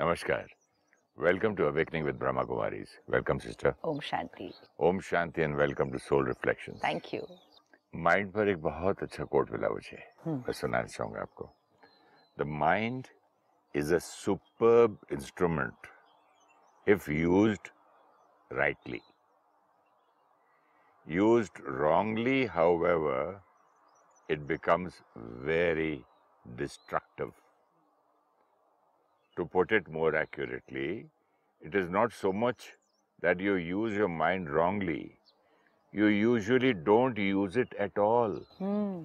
नमस्कार। Welcome to awakening with Brahma Kumaris welcome sister Om Shanti. Om Shanti and welcome to soul reflection thank you mind पर एक बहुत अच्छा coat मिला मुझे। हम्म। मैं सुनाना चाहूँगा आपको। The mind is a super instrument if use rightly use wrongly however it becomes very destructive to put it more accurately it is not so much that you use your mind wrongly you usually don't use it at all. Hmm.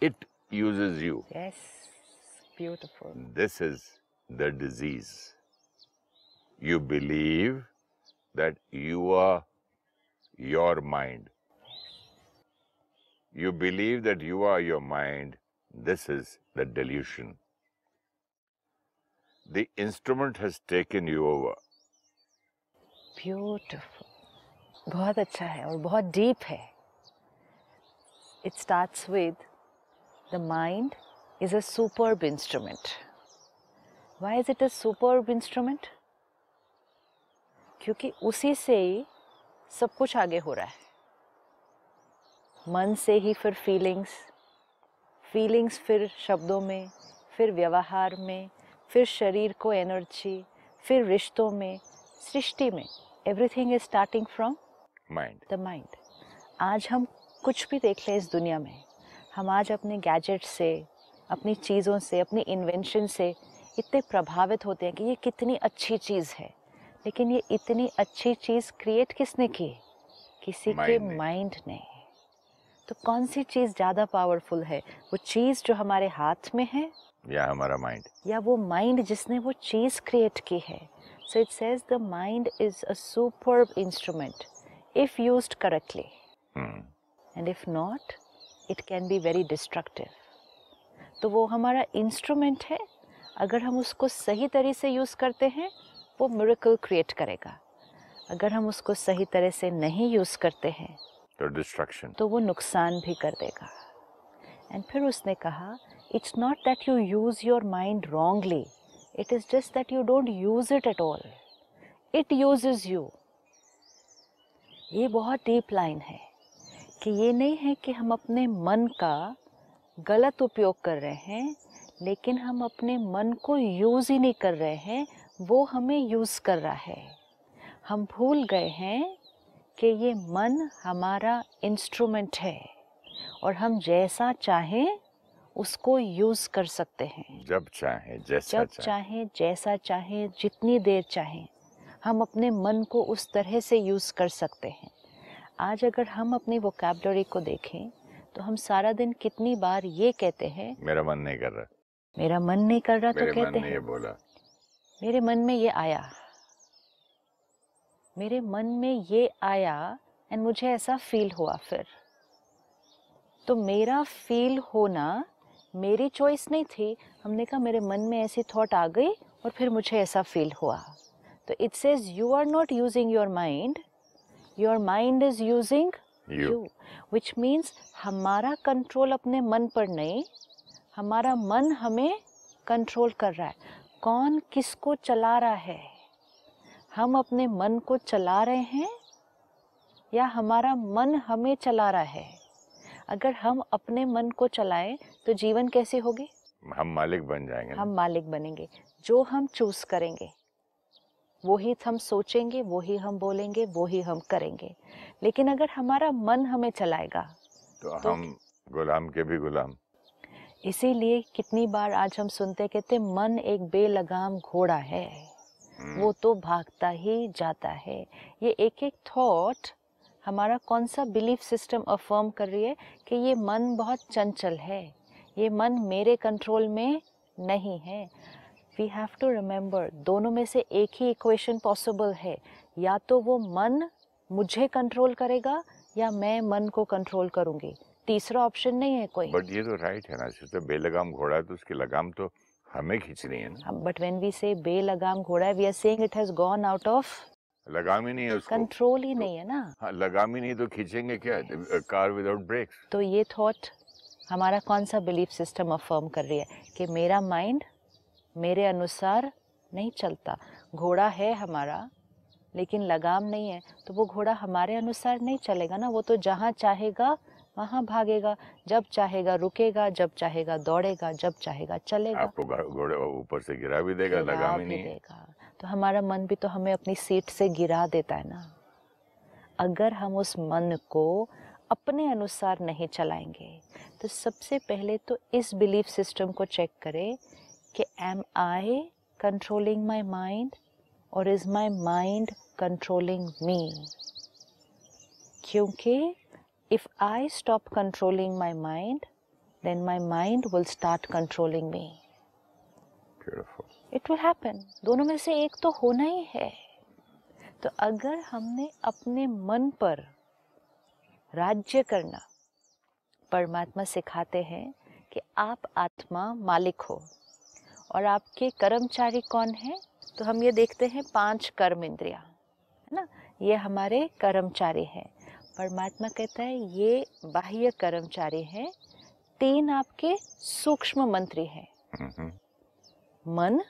It uses you. Yes. Beautiful. This is the disease. You believe that you are your mind. You believe that you are your mind. This is the delusion. The instrument has taken you over. Beautiful. बहुत अच्छा है और बहुत deep है it starts with the mind is a superb instrument why is it a superb instrument क्योंकि उसी से ही सब कुछ आगे हो रहा है मन से ही फिर फीलिंग्स फीलिंग्स फिर शब्दों में, फिर व्यवहार में फिर शरीर को एनर्जी फिर रिश्तों में सृष्टि में। Everything is starting from mind the mind आज हम कुछ भी देख लें इस दुनिया में। हम आज अपने गैजेट से अपनी चीज़ों से अपनी इन्वेंशन से इतने प्रभावित होते हैं कि ये कितनी अच्छी चीज़ है। लेकिन ये इतनी अच्छी चीज़ क्रिएट किसने की? किसी के। माइंड ने। तो कौन सी चीज़ ज़्यादा पावरफुल है? वो चीज़ जो हमारे हाथ में है? या हमारा माइंड या वो माइंड जिसने वो चीज़ क्रिएट की है. So it says the mind is a superb instrument if used correctly and if not it can be very destructive तो वो हमारा इंस्ट्रूमेंट है. अगर हम उसको सही तरह से यूज़ करते हैं वो मिरेकल क्रिएट करेगा. अगर हम उसको सही तरह से नहीं यूज़ करते हैं तो डिस्ट्रक्शन तो वो नुकसान भी कर देगा. एंड फिर उसने कहा it's not that you use your mind wrongly it is just that you don't use it at all it uses you ये बहुत डीप लाइन है कि ये नहीं है कि हम अपने मन का गलत उपयोग कर रहे हैं, लेकिन हम अपने मन को यूज़ ही नहीं कर रहे हैं, वो हमें यूज़ कर रहा है। हम भूल गए हैं कि ये मन हमारा इंस्ट्रूमेंट है। और हम जैसा चाहें उसको यूज़ कर सकते हैं। जब चाहे जैसा जब चाहे। चाहें जैसा चाहे जितनी देर चाहे हम अपने मन को उस तरह से यूज़ कर सकते हैं। आज अगर हम अपनी वोकेबलरी को देखें तो हम सारा दिन कितनी बार ये कहते हैं मेरा मन नहीं कर रहा। मेरा मन नहीं कर रहा तो कहते हैं बोला। मेरे मन में ये आया। मेरे मन में ये आया एंड मुझे ऐसा फील हुआ फिर। तो मेरा फील होना मेरी चॉइस नहीं थी। हमने कहा मेरे मन में ऐसी थॉट आ गई और फिर मुझे ऐसा फील हुआ। तो it says you are not using your mind your mind is using you which means हमारा कंट्रोल अपने मन पर नहीं हमारा मन हमें कंट्रोल कर रहा है। कौन किसको चला रहा है? हम अपने मन को चला रहे हैं या हमारा मन हमें चला रहा है? अगर हम अपने मन को चलाएँ तो जीवन कैसे होगी? हम मालिक बन जाएँगे हम मालिक बनेंगे। जो हम चूज़ करेंगे वही हम सोचेंगे वही हम बोलेंगे वही हम करेंगे। लेकिन अगर हमारा मन हमें चलाएगा तो तो- हम गुलाम के भी गुलाम। इसीलिए कितनी बार आज हम सुनते कहते मन एक बेलगाम घोड़ा है। हम्म, वो तो भागता ही जाता है। ये एक एक थॉट हमारा कौन सा बिलीफ सिस्टम अफर्म कर रही है कि ये मन बहुत चंचल है? ये मन मेरे कंट्रोल में नहीं है। वी हैव टू रिमेंबर दोनों में से एक ही इक्वेशन पॉसिबल है। या तो वो मन मुझे कंट्रोल करेगा या मैं मन को कंट्रोल करूँगी। तीसरा ऑप्शन नहीं है कोई। बट ये तो राइट है ना सिस्टर बेलगाम घोड़ा है तो उसकी लगाम तो हमें खींचनी है ना। बट व्हेन वी से बेलगाम घोड़ा है we are saying it has gone out of लगाम ही नहीं है उसको। कंट्रोल ही नहीं है ना। हाँ लगाम ही नहीं तो खींचेंगे क्या? कार विदाउट ब्रेक्स तो ये थॉट हमारा कौन सा बिलीफ सिस्टम अफर्म कर रही है? कि मेरा माइंड मेरे अनुसार नहीं चलता। घोड़ा है हमारा लेकिन लगाम नहीं है। तो वो घोड़ा हमारे अनुसार नहीं चलेगा ना। वो तो जहाँ चाहेगा वहाँ भागेगा। जब चाहेगा रुकेगा जब चाहेगा दौड़ेगा जब चाहेगा चलेगा। आपको घोड़े ऊपर से गिरा भी देगा लगाम ही। नहीं देगा। तो हमारा मन भी तो हमें अपनी सीट से गिरा देता है ना अगर हम उस मन को अपने अनुसार नहीं चलाएँगे तो सबसे पहले तो इस बिलीफ सिस्टम को चेक करें कि am I controlling my mind और is my mind controlling me क्योंकि if I stop controlling my mind then my mind will start controlling me. Beautiful. It will happen दोनों में से एक तो होना ही है। तो अगर हमने अपने मन पर राज्य करना परमात्मा सिखाते हैं कि आप आत्मा मालिक हो और आपके कर्मचारी कौन है तो हम ये देखते हैं पाँच कर्म इंद्रिया है ना? ये हमारे कर्मचारी हैं। परमात्मा कहता है ये बाह्य कर्मचारी हैं तीन आपके सूक्ष्म मंत्री हैं। Mhm. मन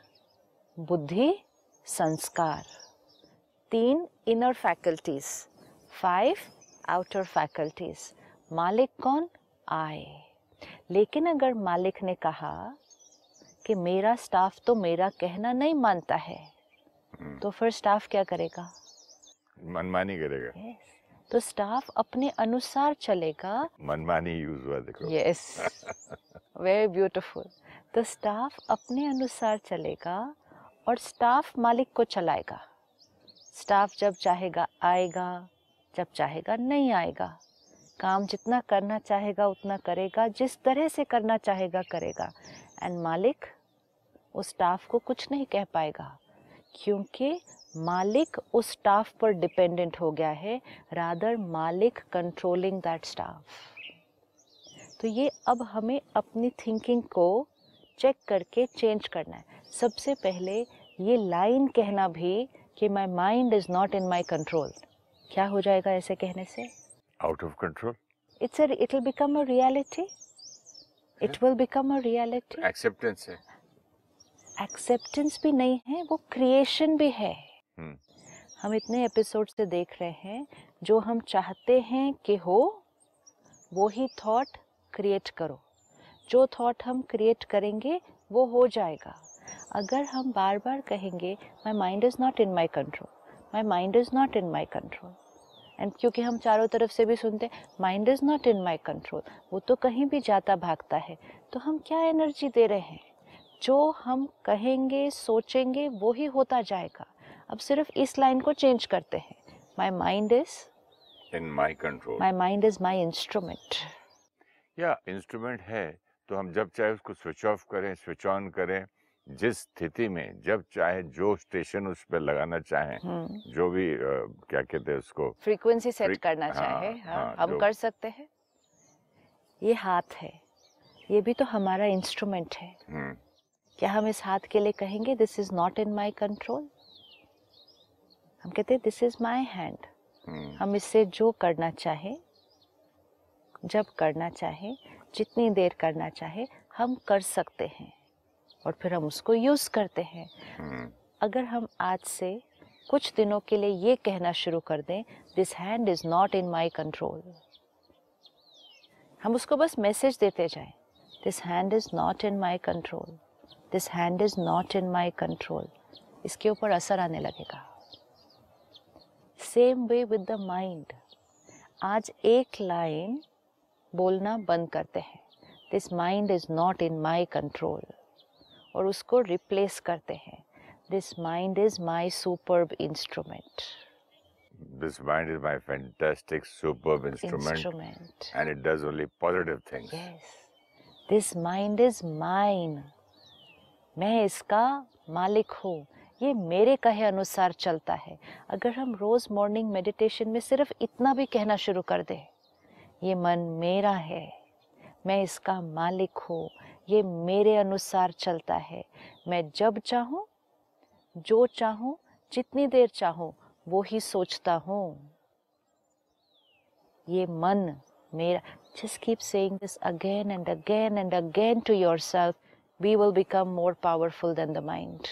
बुद्धि संस्कार। तीन inner faculties five outer faculties मालिक कौन? आए लेकिन अगर मालिक ने कहा कि मेरा स्टाफ तो मेरा कहना नहीं मानता है हम्म। तो फिर स्टाफ क्या करेगा? मनमानी करेगा। यस तो स्टाफ अपने अनुसार चलेगा। मनमानी यूज़ हुआ देखो। यस वेरी ब्यूटीफुल तो स्टाफ अपने अनुसार चलेगा। और स्टाफ मालिक को चलाएगा। स्टाफ जब चाहेगा आएगा, जब चाहेगा नहीं आएगा। काम जितना करना चाहेगा, उतना करेगा, जिस तरह से करना चाहेगा, करेगा। एंड मालिक उस स्टाफ को कुछ नहीं कह पाएगा, क्योंकि मालिक उस स्टाफ पर डिपेंडेंट हो गया है रादर मालिक कंट्रोलिंग दैट स्टाफ तो ये अब हमें अपनी थिंकिंग को चेक करके चेंज करना है। सबसे पहले ये लाइन कहना भी कि my mind is not in my control क्या हो जाएगा ऐसे कहने से? Out of control it's it will become a reality it will become a reality acceptance है। एक्सेप्टेंस भी नहीं है वो क्रिएशन भी है। हम्म। हम इतने एपिसोड से देख रहे हैं जो हम चाहते हैं कि हो वो ही थॉट क्रिएट करो। जो थॉट हम क्रिएट करेंगे वो हो जाएगा। अगर हम बार बार कहेंगे my mind is not in my control my mind is not in my control and क्योंकि हम चारों तरफ़ से भी सुनते हैं mind is not in my control वो तो कहीं भी जाता भागता है। तो हम क्या एनर्जी दे रहे हैं? जो हम कहेंगे सोचेंगे वो ही होता जाएगा। अब सिर्फ़ इस लाइन को चेंज करते हैं। My mind is in my control my mind is my instrument या इंस्ट्रूमेंट है। तो हम जब चाहे उसको स्विच ऑफ़ करें स्विच ऑन करें जिस स्थिति में जब चाहे जो स्टेशन उस पर लगाना चाहें जो भी अ, क्या कहते हैं उसको फ्रीक्वेंसी सेट Freq- करना हाँ, चाहे हाँ, हाँ, हम कर सकते हैं। ये हाथ है ये भी तो हमारा इंस्ट्रूमेंट है। हम्म, क्या हम इस हाथ के लिए कहेंगे this is not in my control हम कहते हैं this is my hand hmm, हम इससे जो करना चाहे जब करना चाहे जितनी देर करना चाहे हम कर सकते हैं। और फिर हम उसको यूज़ करते हैं। हम्म, अगर हम आज से कुछ दिनों के लिए ये कहना शुरू कर दें this hand is not in my control हम उसको बस मैसेज देते जाएँ। This hand is not in my control this hand is not in my control इसके ऊपर असर आने लगेगा। Same way with the mind आज एक लाइन बोलना बंद करते हैं। This mind is not in my control और उसको रिप्लेस करते हैं। This mind is my superb instrument this mind is my fantastic superb instrument. Instrument and it does only positive things. Yes this mind is mine मैं इसका मालिक हूँ। ये मेरे कहे अनुसार चलता है। अगर हम रोज़ मॉर्निंग मेडिटेशन में सिर्फ़ इतना भी कहना शुरू कर दें ये मन मेरा है। मैं इसका मालिक हूँ। ये मेरे अनुसार चलता है। मैं जब चाहूँ जो चाहूँ जितनी देर चाहूँ वो ही सोचता हूँ। ये मन मेरा just keep saying this again and again and again to yourself we will become more powerful than the mind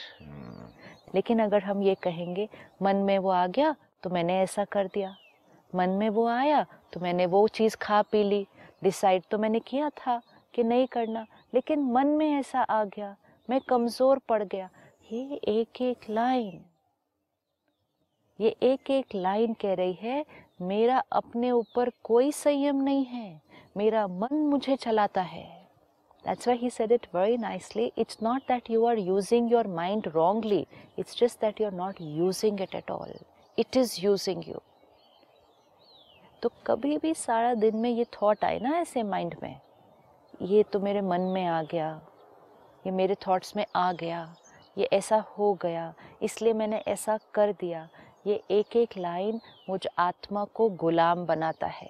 लेकिन अगर हम ये कहेंगे मन में वो आ गया तो मैंने ऐसा कर दिया। मन में वो आया तो मैंने वो चीज़ खा पी ली डिसाइड तो मैंने किया था कि नहीं करना लेकिन मन में ऐसा आ गया मैं कमज़ोर पड़ गया ये एक एक लाइन ये एक एक लाइन कह रही है मेरा अपने ऊपर कोई संयम नहीं है मेरा मन मुझे चलाता है That's why he said it very nicely. It's not that you are using your mind wrongly, it's just that you're not using it at all. It is using you. तो कभी भी सारा दिन में ये थॉट आए ना ऐसे माइंड में? ये तो मेरे मन में आ गया, ये मेरे थॉट्स में आ गया, ये ऐसा हो गया, इसलिए मैंने ऐसा कर दिया। ये एक एक लाइन मुझ आत्मा को गुलाम बनाता है।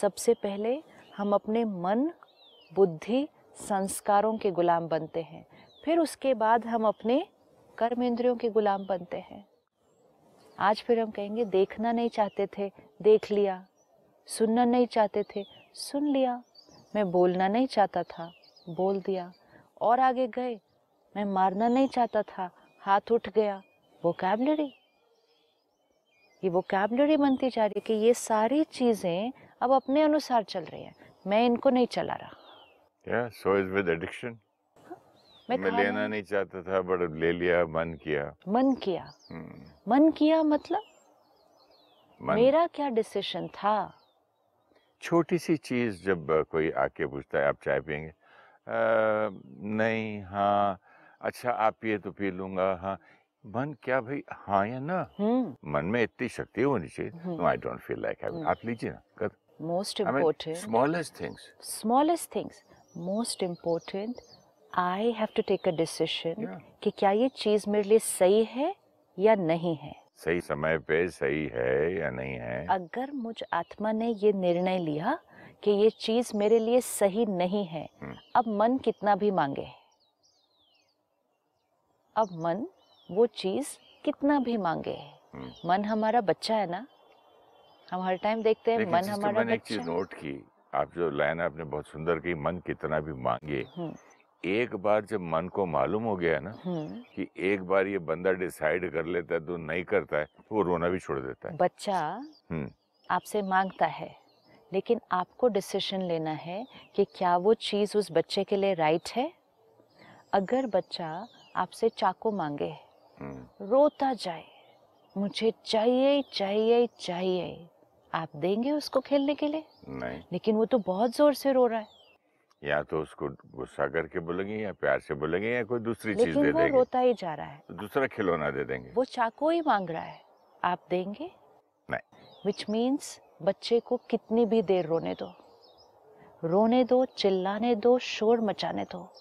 सबसे पहले हम अपने मन, बुद्धि, संस्कारों के गुलाम बनते हैं। फिर उसके बाद हम अपने कर्म इंद्रियों के गुलाम बनते हैं। आज फिर हम कहेंगे, देखना नहीं चाहते थे देख लिया। सुनना नहीं चाहते थे सुन लिया। मैं बोलना नहीं चाहता था बोल दिया। और आगे गए। मैं मारना नहीं चाहता था हाथ उठ गया। वो कैबलरी ये वो कैबलरी बनती जा रही है कि ये सारी चीज़ें अब अपने अनुसार चल रही हैं। मैं इनको नहीं चला रहा। Yeah, so is with addiction. मैं मैं लेना नहीं चाहता था बट ले लिया मन किया। मन किया। हम्म, मन किया मतलब? मन। मेरा क्या डिसीज़न था? छोटी सी चीज़ जब कोई आके पूछता है आप चाय पियेंगे? "अ, नहीं हाँ। अच्छा आप पिए तो पी लूँगा हाँ। मन क्या भाई हाँ या ना? हम्म। मन में इतनी शक्ति होनी चाहिए। I don't feel like. आप लीजिए ना कर। Most important smallest things smallest things most important I to take a decision Yeah. कि क्या ये चीज़ मेरे लिए सही है या नहीं है? सही समय पे सही है या नहीं है? अगर मुझ आत्मा ने ये निर्णय लिया कि ये चीज़ मेरे लिए सही नहीं है हम्म। अब मन कितना भी मांगे। अब मन वो चीज़ कितना भी मांगे। हम्म। मन हमारा बच्चा है ना? हम हर टाइम देखते हैं मन हमारा मैंने एक चीज़ नोट की आप जो लाइन आपने बहुत सुंदर की मन कितना भी मांगे। हम्म, एक बार जब मन को मालूम हो गया ना हम्म, कि एक बार ये बंदा डिसाइड कर लेता है तो नहीं करता है वो रोना भी छोड़ देता है। बच्चा हम्म। आपसे माँगता है लेकिन आपको डिसीज़न लेना है कि क्या वो चीज़ उस बच्चे के लिए राइट है? अगर बच्चा आपसे चाकू मांगे हम्म, रोता जाए मुझे चाहिए चाहिए चाहिए आप देंगे उसको खेलने के लिए? नहीं। लेकिन वो तो बहुत ज़ोर से रो रहा है। या तो उसको गुस्सा करके बोलेंगे या प्यार से बोलेंगे या कोई दूसरी चीज़ लेकिन दे वो देंगे। रोता ही जा रहा है। तो दूसरा खिलौना दे देंगे। वो चाकू ही मांग रहा है। आप देंगे? नहीं। विच मीन्स बच्चे को कितनी भी देर रोने दो। रोने दो चिल्लाने दो शोर मचाने दो।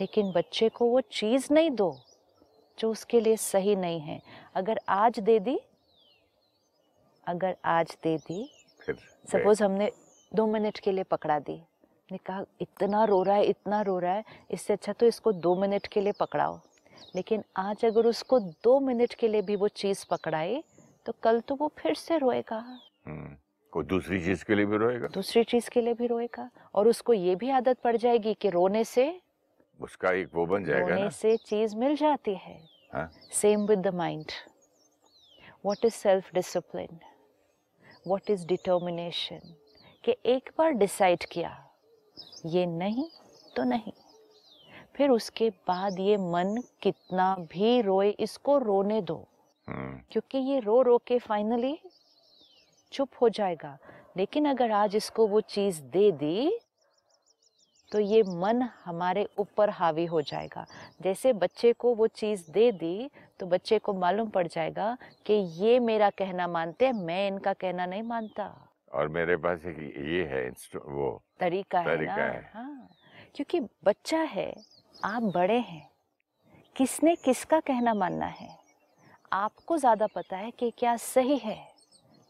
लेकिन बच्चे को वो चीज़ नहीं दो जो उसके लिए सही नहीं है। अगर आज दे दी अगर आज दे दी फिर सपोज़ हमने दो मिनट के लिए पकड़ा दी। ने कहा इतना रो रहा है इतना रो रहा है इससे अच्छा तो इसको दो मिनट के लिए पकड़ाओ। लेकिन आज अगर उसको दो मिनट के लिए भी वो चीज़ पकड़ाए तो कल तो वो फिर से रोएगा। हम्म, कोई दूसरी चीज़ के लिए भी रोएगा? दूसरी चीज़ के लिए भी रोएगा। और उसको ये भी आदत पड़ जाएगी कि रोने से उसका एक वो बन जाएगा रोने ना? से चीज़ मिल जाती है। हाँ? Same with the mind what is self discipline what is determination कि एक बार डिसाइड किया ये नहीं तो नहीं। फिर उसके बाद ये मन कितना भी रोए इसको रोने दो। हम्म, क्योंकि ये रो रो के फाइनली चुप हो जाएगा। लेकिन अगर आज इसको वो चीज़ दे दी तो ये मन हमारे ऊपर हावी हो जाएगा। जैसे बच्चे को वो चीज़ दे दी तो बच्चे को मालूम पड़ जाएगा कि ये मेरा कहना मानते हैं मैं इनका कहना नहीं मानता। और मेरे पास एक ये है वो तरीका है तरीका ना है। हाँ क्योंकि बच्चा है आप बड़े हैं किसने किसका कहना मानना है? आपको ज़्यादा पता है कि क्या सही है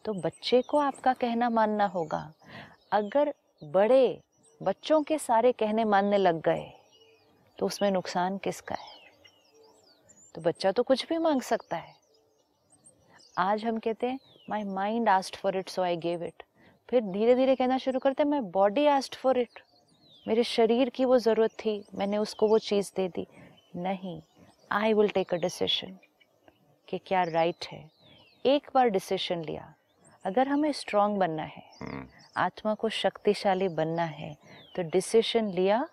तो बच्चे को आपका कहना मानना होगा। अगर बड़े बच्चों के सारे कहने मानने लग गए तो उसमें नुकसान किसका है? तो बच्चा तो कुछ भी मांग सकता है। आज हम कहते हैं my mind asked for it so I gave it फिर धीरे धीरे कहना शुरू करते मैं बॉडी आस्ट फॉर इट मेरे शरीर की वो ज़रूरत थी मैंने उसको वो चीज़ दे दी। नहीं I will take a decision कि क्या राइट right है। एक बार डिसीशन लिया। अगर हमें स्ट्रांग बनना है हम्म, आत्मा को शक्तिशाली बनना है तो डिसीशन लिया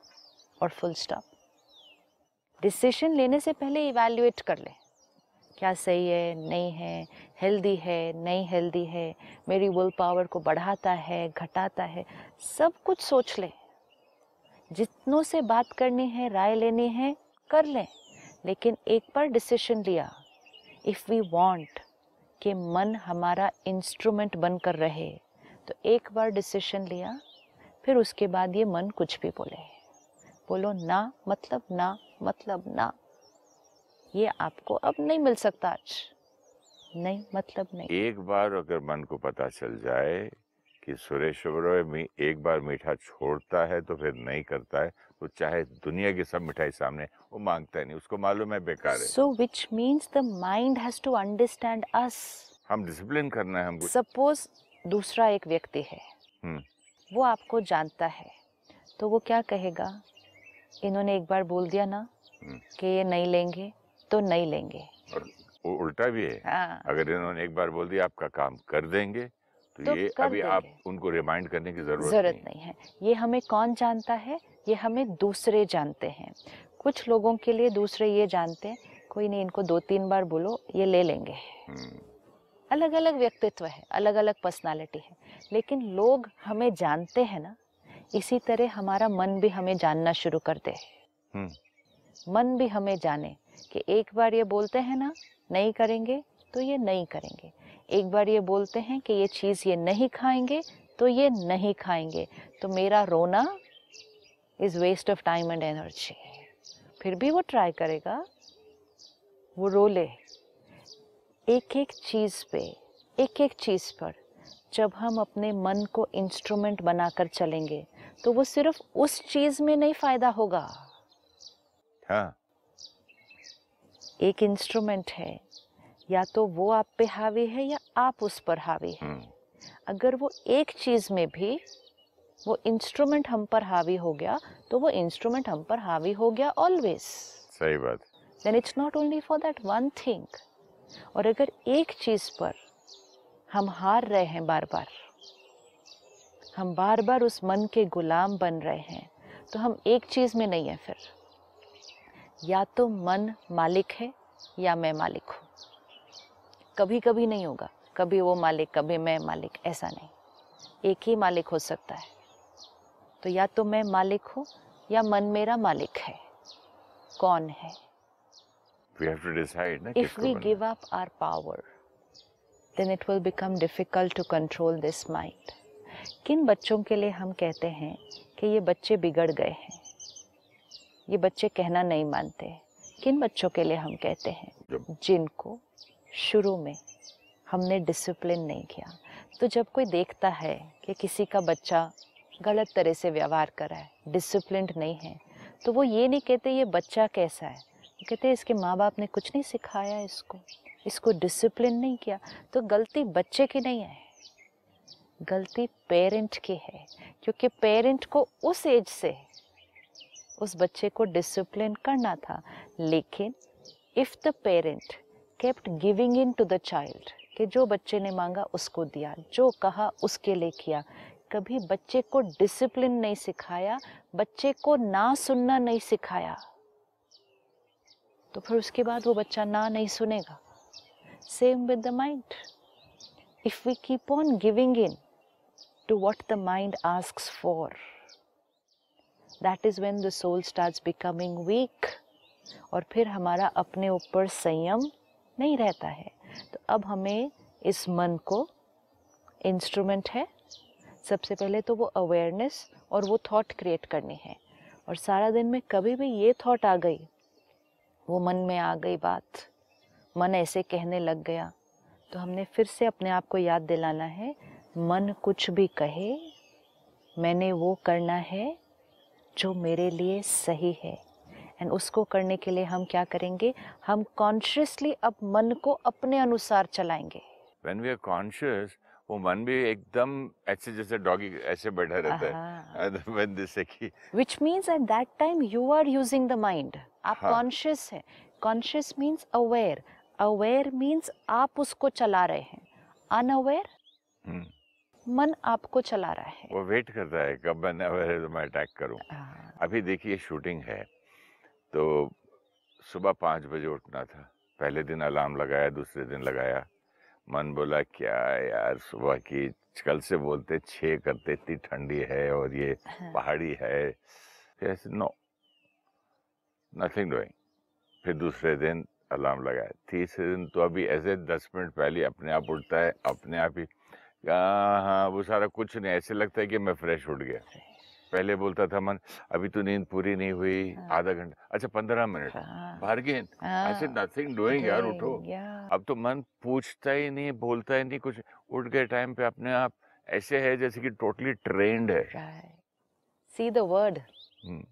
और फुल स्टॉप डिसीशन लेने से पहले इवैल्यूएट कर ले। क्या सही है, नहीं है हेल्दी है, नहीं हेल्दी है, मेरी विल पावर को बढ़ाता है, घटाता है, सब कुछ सोच लें। जितनों से बात करनी है, राय लेनी है, कर लें। लेकिन एक बार डिसीशन लिया। इफ़ वी वांट कि मन हमारा इंस्ट्रूमेंट बनकर रहे तो एक बार डिसीशन लिया, फिर उसके बाद ये मन कुछ भी बोले। बोलो ना मतलब ना मतलब ना। ये आपको अब नहीं मिल सकता आज। नहीं मतलब नहीं। एक बार अगर मन को पता चल जाए कि सुरेश ओबरॉय एक बार मीठा छोड़ता है तो फिर नहीं करता है तो चाहे दुनिया की सब मिठाई सामने वो माँगता है नहीं उसको मालूम है बेकार है। So which means the mind has to understand us हम डिसिप्लिन करना है हमको। सपोज़ दूसरा एक व्यक्ति है। हम्म। वो आपको जानता है तो वो क्या कहेगा? इन्होंने एक बार बोल दिया ना हम्म। कि ये नहीं लेंगे तो नहीं लेंगे। और उल्टा भी है। हाँ। अगर इन्होंने एक बार बोल दिया आपका काम कर देंगे तो, तो ये अभी आप उनको रिमाइंड करने की ज़रूरत ज़रूरत नहीं नहीं है। ये हमें कौन जानता है? ये हमें दूसरे जानते हैं। कुछ लोगों के लिए दूसरे ये जानते हैं कोई नहीं इनको दो तीन बार बोलो ये ले लेंगे। हम्म, अलग अलग व्यक्तित्व है अलग अलग पर्सनालिटी है। लेकिन लोग हमें जानते हैं ना इसी तरह हमारा मन भी हमें जानना शुरू कर दे। हम्म। मन भी हमें जाने कि एक बार ये बोलते हैं ना, नहीं करेंगे तो ये नहीं करेंगे। एक बार ये बोलते हैं कि ये चीज़ ये नहीं खाएँगे तो ये नहीं खाएँगे। तो मेरा रोना is waste of time and energy फिर भी वो ट्राई करेगा, वो रो ले। एक एक चीज़ पे एक एक चीज़ पर जब हम अपने मन को इंस्ट्रूमेंट बनाकर चलेंगे तो वो सिर्फ़ उस चीज़ में नहीं फ़ायदा होगा। हाँ। एक इंस्ट्रूमेंट है या तो वो आप पे हावी है या आप उस पर हावी है। हम्म, अगर वो एक चीज़ में भी वो इंस्ट्रूमेंट हम पर हावी हो गया तो वो इंस्ट्रूमेंट हम पर हावी हो गया ऑलवेज सही बात। Then it's not only for that one thing और अगर एक चीज़ पर हम हार रहे हैं बार बार हम बार बार उस मन के गुलाम बन रहे हैं तो हम एक चीज़ में नहीं है फिर। या तो मन मालिक है या मैं मालिक हूँ। कभी कभी नहीं होगा। कभी वो मालिक कभी मैं मालिक ऐसा नहीं। एक ही मालिक हो सकता है। तो या तो मैं मालिक हूँ या मन मेरा मालिक है। कौन है? If we have to decide ना if किसको we बनना give up our power then it will become difficult to control this mind. किन बच्चों के लिए हम कहते हैं कि ये बच्चे बिगड़ गए हैं? ये बच्चे कहना नहीं मानते किन बच्चों के लिए हम कहते हैं जिनको शुरू में हमने डिसिप्लिन नहीं किया। तो जब कोई देखता है कि किसी का बच्चा गलत तरह से व्यवहार कर रहा है डिसिप्लिन नहीं है तो वो ये नहीं कहते ये बच्चा कैसा है। वो कहते हैं इसके माँ बाप ने कुछ नहीं सिखाया इसको इसको डिसिप्लिन नहीं किया। तो गलती बच्चे की नहीं है गलती पेरेंट की है क्योंकि पेरेंट को उस एज से उस बच्चे को डिसिप्लिन करना था। लेकिन if the parent kept giving in to the child कि जो बच्चे ने मांगा उसको दिया, जो कहा उसके लिए किया। कभी बच्चे को डिसिप्लिन नहीं सिखाया, बच्चे को ना सुनना नहीं सिखाया। तो फिर उसके बाद वो बच्चा ना नहीं सुनेगा। Same with the mind if we keep on giving in to what the mind asks for that is when the soul starts becoming weak और फिर हमारा अपने ऊपर संयम नहीं रहता है। तो अब हमें इस मन को इंस्ट्रूमेंट है। सबसे पहले तो वो अवेयरनेस और वो थॉट क्रिएट करनी है। और सारा दिन में कभी भी ये थॉट आ गई, वो मन में आ गई बात, मन ऐसे कहने लग गया तो हमने फिर से अपने आप को याद दिलाना है, मन कुछ भी कहे, मैंने वो करना है जो मेरे लिए सही है। एंड उसको करने के लिए हम क्या करेंगे? हम कॉन्शियसली अब मन को अपने अनुसार चलाएँगे। व्हेन वी आर कॉन्शियस वो मन भी एकदम ऐसे जैसे डॉगी ऐसे बैठा रहता। है। व्हेन दिस की which means at that time you are using the mind आप। कॉन्शियस है। Conscious means aware aware means आप उसको चला रहे हैं। अनअवेयर हम्म, मन आपको चला रहा है। वो वेट करता है कब मैं तो मैं अटैक करूँ। हाँ, अभी देखिए शूटिंग है तो सुबह पाँच बजे उठना था। पहले दिन अलार्म लगाया दूसरे दिन लगाया। मन बोला क्या यार सुबह की कल से बोलते छः करते इतनी ठंडी है और ये हाँ, पहाड़ी है। फिर नो नथिंग डूइंग फिर दूसरे दिन अलार्म लगाया। तीसरे दिन तो अभी ऐसे दस मिनट पहले अपने आप उठता है अपने आप ही हाँ हाँ वो सारा कुछ नहीं ऐसे लगता है कि मैं फ्रेश उठ गया। पहले बोलता था मन अभी तो नींद पूरी नहीं हुई हाँ। आधा घंटा अच्छा पंद्रह मिनट। बार्गेन ऐसे नथिंग डूइंग यार उठो। अब तो मन पूछता ही नहीं बोलता ही नहीं कुछ। उठ गए टाइम पे अपने आप। ऐसे है जैसे कि टोटली ट्रेंड है। The word. हम्म,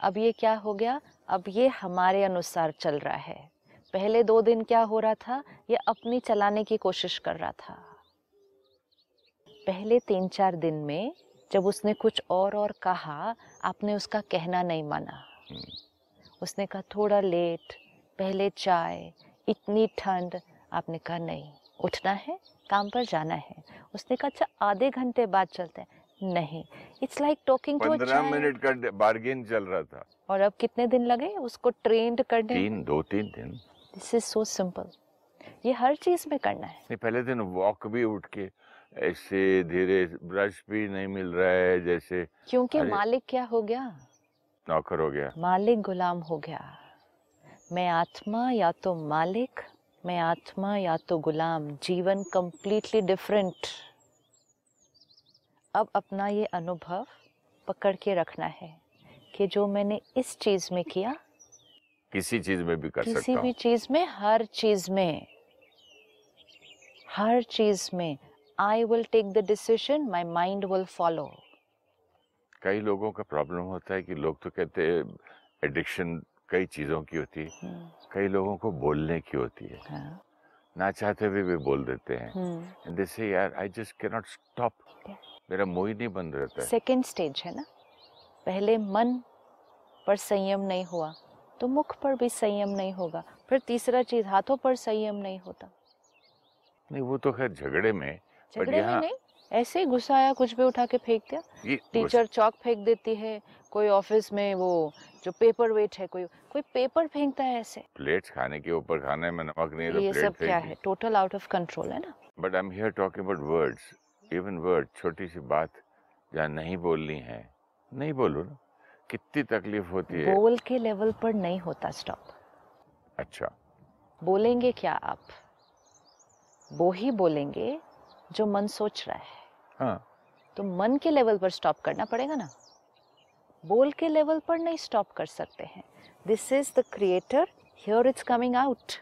अब ये क्या हो गया? अब ये हमारे अनुसार चल रहा है। पहले दो दिन क्या हो रहा था? ये अपनी चलाने की कोशिश कर रहा था। पहले तीन चार दिन में जब उसने कुछ और और कहा आपने उसका कहना नहीं माना। हम्म। उसने कहा थोड़ा लेट पहले चाय इतनी ठंड। आपने कहा नहीं उठना है काम पर जाना है। उसने कहा अच्छा आधे घंटे बाद चलते हैं। नहीं इट्स लाइक टॉकिंग टू पंद्रह मिनट का बार्गेन चल रहा था। और अब कितने दिन लगे उसको ट्रेंड करने तीन दो तीन दिन। दिस इज़ सो सिंपल ये हर चीज़ में करना है। नहीं पहले दिन वॉक भी उठ के ऐसे धीरे ब्रश भी नहीं मिल रहा है जैसे क्योंकि मालिक क्या हो गया? नौकर हो गया। मालिक गुलाम हो गया। मैं आत्मा या तो मालिक मैं आत्मा या तो गुलाम। जीवन कंप्लीटली डिफरेंट अब अपना ये अनुभव पकड़ के रखना है कि जो मैंने इस चीज़ में किया किसी चीज़ में भी कर किसी भी चीज़ में हर चीज़ में हर चीज़ में I will take the decision my mind will follow कई लोगों का प्रॉब्लम होता है कि लोग तो कहते हैं एडिक्शन कई चीज़ों की होती है। कई लोगों को बोलने की होती है। ना चाहते हुए भी बोल देते हैं। एंड दे से यार I just can not stop मेरा मुँह ही नहीं बंद रहता है। सेकेंड स्टेज है ना? पहले मन पर संयम नहीं हुआ तो मुख पर भी संयम नहीं होगा। फिर तीसरा चीज़ हाथों पर संयम नहीं होता। नहीं वो तो खैर झगड़े में झगड़े में नहीं? ऐसे ही गुस्सा आया कुछ भी उठा के फेंक दिया। टीचर चौक फेंक देती है कोई ऑफ़िस में वो जो पेपर वेट है कोई कोई पेपर फेंकता है ऐसे? प्लेट्स खाने के ऊपर खाने में नमक नहीं तो ये प्लेट सब क्या है? टोटल आउट ऑफ़ कंट्रोल है ना? But I am here talking about words even word छोटी सी बात जहाँ नहीं बोलनी है नहीं बोलो ना। कितनी तकलीफ़ होती है। बोल के लेवल पर नहीं होता स्टॉप अच्छा। बोलेंगे क्या आप? वो ही बोलेंगे जो मन सोच रहा है। हाँ। तो मन के लेवल पर स्टॉप करना पड़ेगा ना। बोल के लेवल पर नहीं स्टॉप कर सकते हैं। This is the creator here it's coming out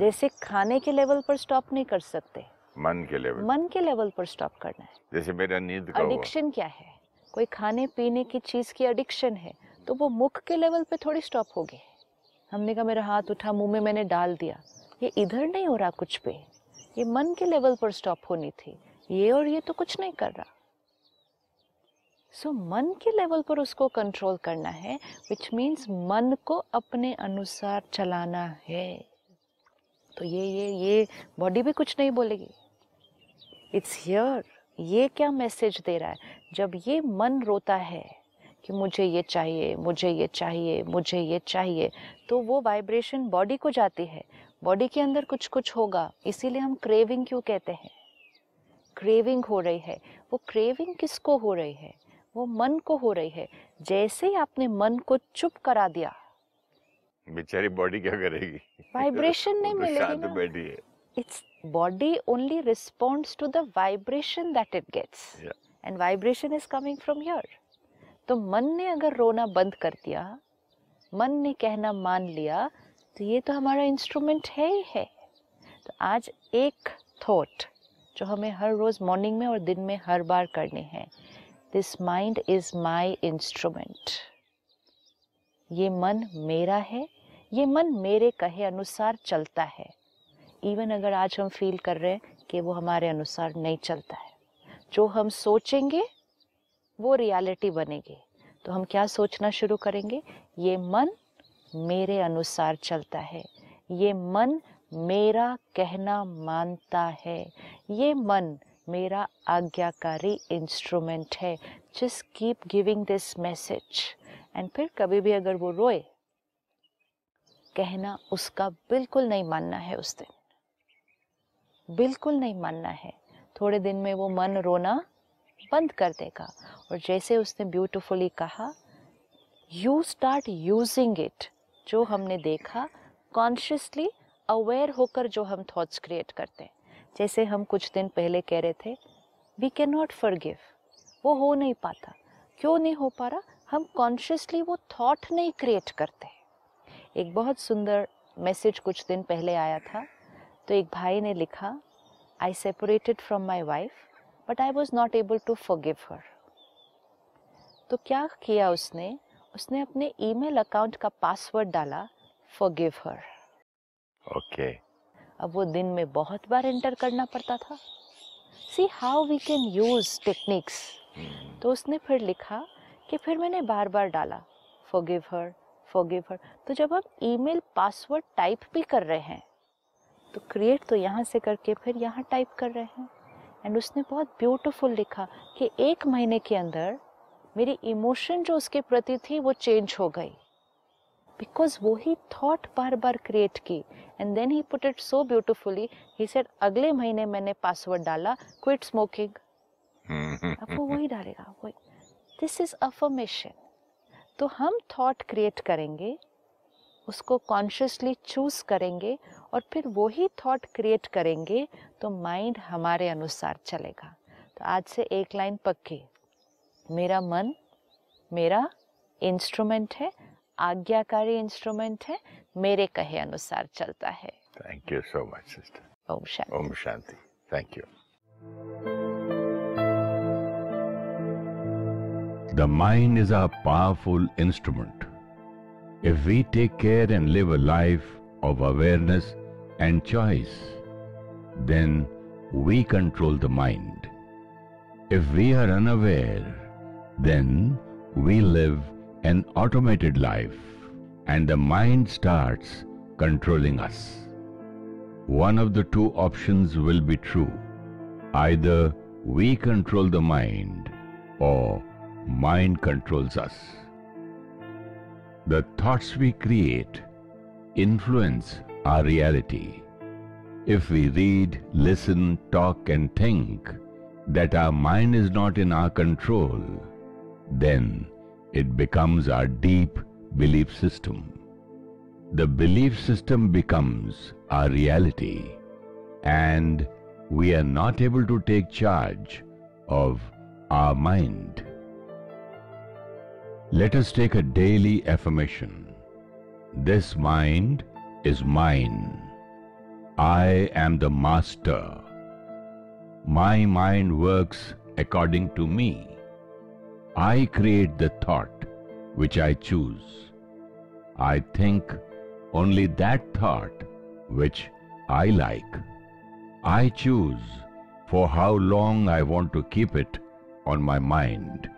जैसे खाने के लेवल पर स्टॉप नहीं कर सकते। मन के लेवल मन के लेवल पर स्टॉप करना है। जैसे मेरा नींद का एडिक्शन क्या है? कोई खाने पीने की चीज़ की एडिक्शन है तो वो मुख के लेवल पे थोड़ी स्टॉप होगी। हमने कहा मेरा हाथ उठा मुँह में मैंने डाल दिया। ये इधर नहीं हो रहा कुछ पे ये मन के लेवल पर स्टॉप होनी थी। ये और ये तो कुछ नहीं कर रहा। सो so, मन के लेवल पर उसको कंट्रोल करना है विच मीन्स मन को अपने अनुसार चलाना है। तो ये ये ये बॉडी भी कुछ नहीं बोलेगी। इट्स हियर ये क्या मैसेज दे रहा है? जब ये मन रोता है कि मुझे ये चाहिए मुझे ये चाहिए मुझे ये चाहिए तो वो वाइब्रेशन बॉडी को जाती है। बॉडी के अंदर कुछ कुछ होगा इसीलिए हम क्रेविंग क्यों कहते हैं? क्रेविंग हो रही है। वो क्रेविंग किसको हो रही है? वो मन को हो रही है। जैसे ही आपने मन को चुप करा दिया। बेचारी बॉडी क्या करेगी? वाइब्रेशन नहीं तो मिलेगी बैठी है। Body only responds to the vibration that it gets. Yeah. and vibration is coming from here. तो मन ने अगर रोना बंद कर दिया मन ने कहना मान लिया तो ये तो हमारा इंस्ट्रूमेंट है ही है। तो आज एक थॉट जो हमें हर रोज मॉर्निंग में और दिन में हर बार करने हैं this mind is my instrument ये मन मेरा है, ये मन मेरे कहे अनुसार चलता है। इवन अगर आज हम फील कर रहे हैं कि वो हमारे अनुसार नहीं चलता है, जो हम सोचेंगे, वो रियलिटी बनेगी। तो हम क्या सोचना शुरू करेंगे? ये मन मेरे अनुसार चलता है। ये मन मेरा कहना मानता है। ये मन मेरा आज्ञाकारी इंस्ट्रूमेंट है। Just keep giving this message and फिर कभी भी अगर वो रोए, कहना उसका बिल्कुल नहीं मानना है उस दिन। बिल्कुल नहीं मानना है। थोड़े दिन में वो मन रोना बंद कर देगा। और जैसे उसने ब्यूटिफुली कहा यू स्टार्ट यूजिंग इट जो हमने देखा कॉन्शियसली अवेयर होकर जो हम थॉट्स क्रिएट करते हैं। जैसे हम कुछ दिन पहले कह रहे थे वी कैन नॉट फॉरगिव वो हो नहीं पाता। क्यों नहीं हो पा रहा? हम कॉन्शियसली वो थॉट नहीं क्रिएट करते एक बहुत सुंदर मैसेज कुछ दिन पहले आया था तो एक भाई ने लिखा I separated from my wife but I was not able to forgive her तो क्या किया उसने? उसने अपने ईमेल अकाउंट का पासवर्ड डाला फॉरगिव हर ओके अब वो दिन में बहुत बार एंटर करना पड़ता था। See how we can use techniques तो उसने फिर लिखा कि फिर मैंने बार बार डाला फॉरगिव हर फॉरगिव हर तो जब हम ईमेल पासवर्ड टाइप भी कर रहे हैं तो क्रिएट तो यहाँ से करके फिर यहाँ टाइप कर रहे हैं। एंड उसने बहुत ब्यूटीफुल लिखा कि एक महीने के अंदर मेरी इमोशन जो उसके प्रति थी वो चेंज हो गई। बिकॉज़ वो ही थॉट बार बार क्रिएट की and then he put it so beautifully he said अगले महीने मैंने पासवर्ड डाला क्विट स्मोकिंग अब वो वही डालेगा वही। दिस इज़ अफर्मेशन तो हम थॉट क्रिएट करेंगे, उसको कॉन्शियसली चूज़ करेंगे, और फिर वही थॉट क्रिएट करेंगे तो माइंड हमारे अनुसार चलेगा। तो आज से एक लाइन पक्की। मेरा मन मेरा इंस्ट्रूमेंट है आज्ञाकारी इंस्ट्रूमेंट है मेरे कहे अनुसार चलता है thank you so much sister Om Shanti Om Shanti thank you The mind is a powerful instrument. If we take care and live a life of awareness and choice, then we control the mind. If we are unaware, then we live an automated life and the mind starts controlling us. One of the two options will be true. Either we control the mind or mind controls us. The thoughts we create influence our reality. If we read, listen, talk and think that our mind is not in our control, then it becomes our deep belief system. The belief system becomes our reality and we are not able to take charge of our mind. Let us take a daily affirmation. This mind is mine. I am the master. My mind works according to me. I create the thought which I choose. I think only that thought which I like. I choose for how long I want to keep it on my mind.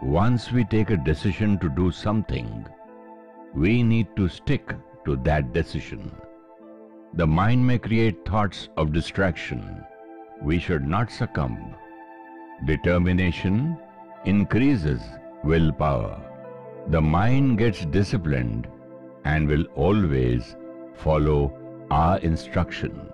Once we take a decision to do something, we need to stick to that decision. The mind may create thoughts of distraction. We should not succumb. Determination increases willpower. The mind gets disciplined and will always follow our instruction.